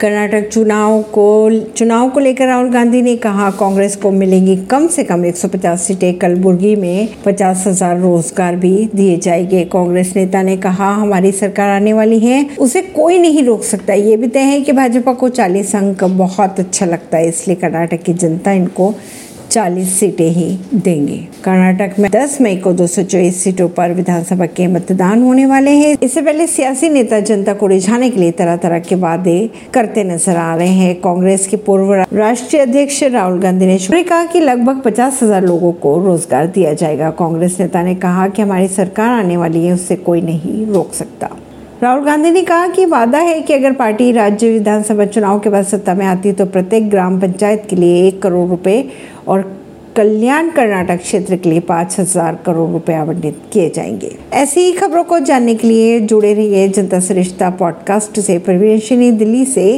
कर्नाटक चुनाव को चुनाव को लेकर राहुल गांधी ने कहा, कांग्रेस को मिलेंगी कम से कम 150 सीटें कलबुर्गी में पचास हज़ार रोज़गार भी दिए जाएँगे। कांग्रेस नेता ने कहा, हमारी सरकार आने वाली है, उसे कोई नहीं रोक सकता। ये भी तय है कि भाजपा को 40 अंक बहुत अच्छा लगता है, इसलिए कर्नाटक की जनता इनको 40 सीटें ही देंगे। कर्नाटक में 10 मई को दो सीटों पर विधानसभा के मतदान होने वाले हैं। इससे पहले सियासी नेता जनता को रिझाने के लिए तरह तरह के वादे करते नज़र आ रहे हैं। कांग्रेस के पूर्व राष्ट्रीय अध्यक्ष राहुल गांधी ने कहा कि लगभग पचास हज़ार लोगों को रोज़गार दिया जाएगा। कांग्रेस नेता ने कहा कि हमारी सरकार आने वाली है, उससे कोई नहीं रोक सकता। राहुल गांधी ने कहा कि वादा है कि अगर पार्टी राज्य विधानसभा चुनाव के बाद सत्ता में आती तो प्रत्येक ग्राम पंचायत के लिए एक करोड़ रुपए और कल्याण कर्नाटक क्षेत्र के लिए पाँच हज़ार करोड़ रुपए आवंटित किए जाएँगे। ऐसी ही खबरों को जानने के लिए जुड़े रहिए जनता श्रेष्ठता पॉडकास्ट से। प्रवीण दिल्ली से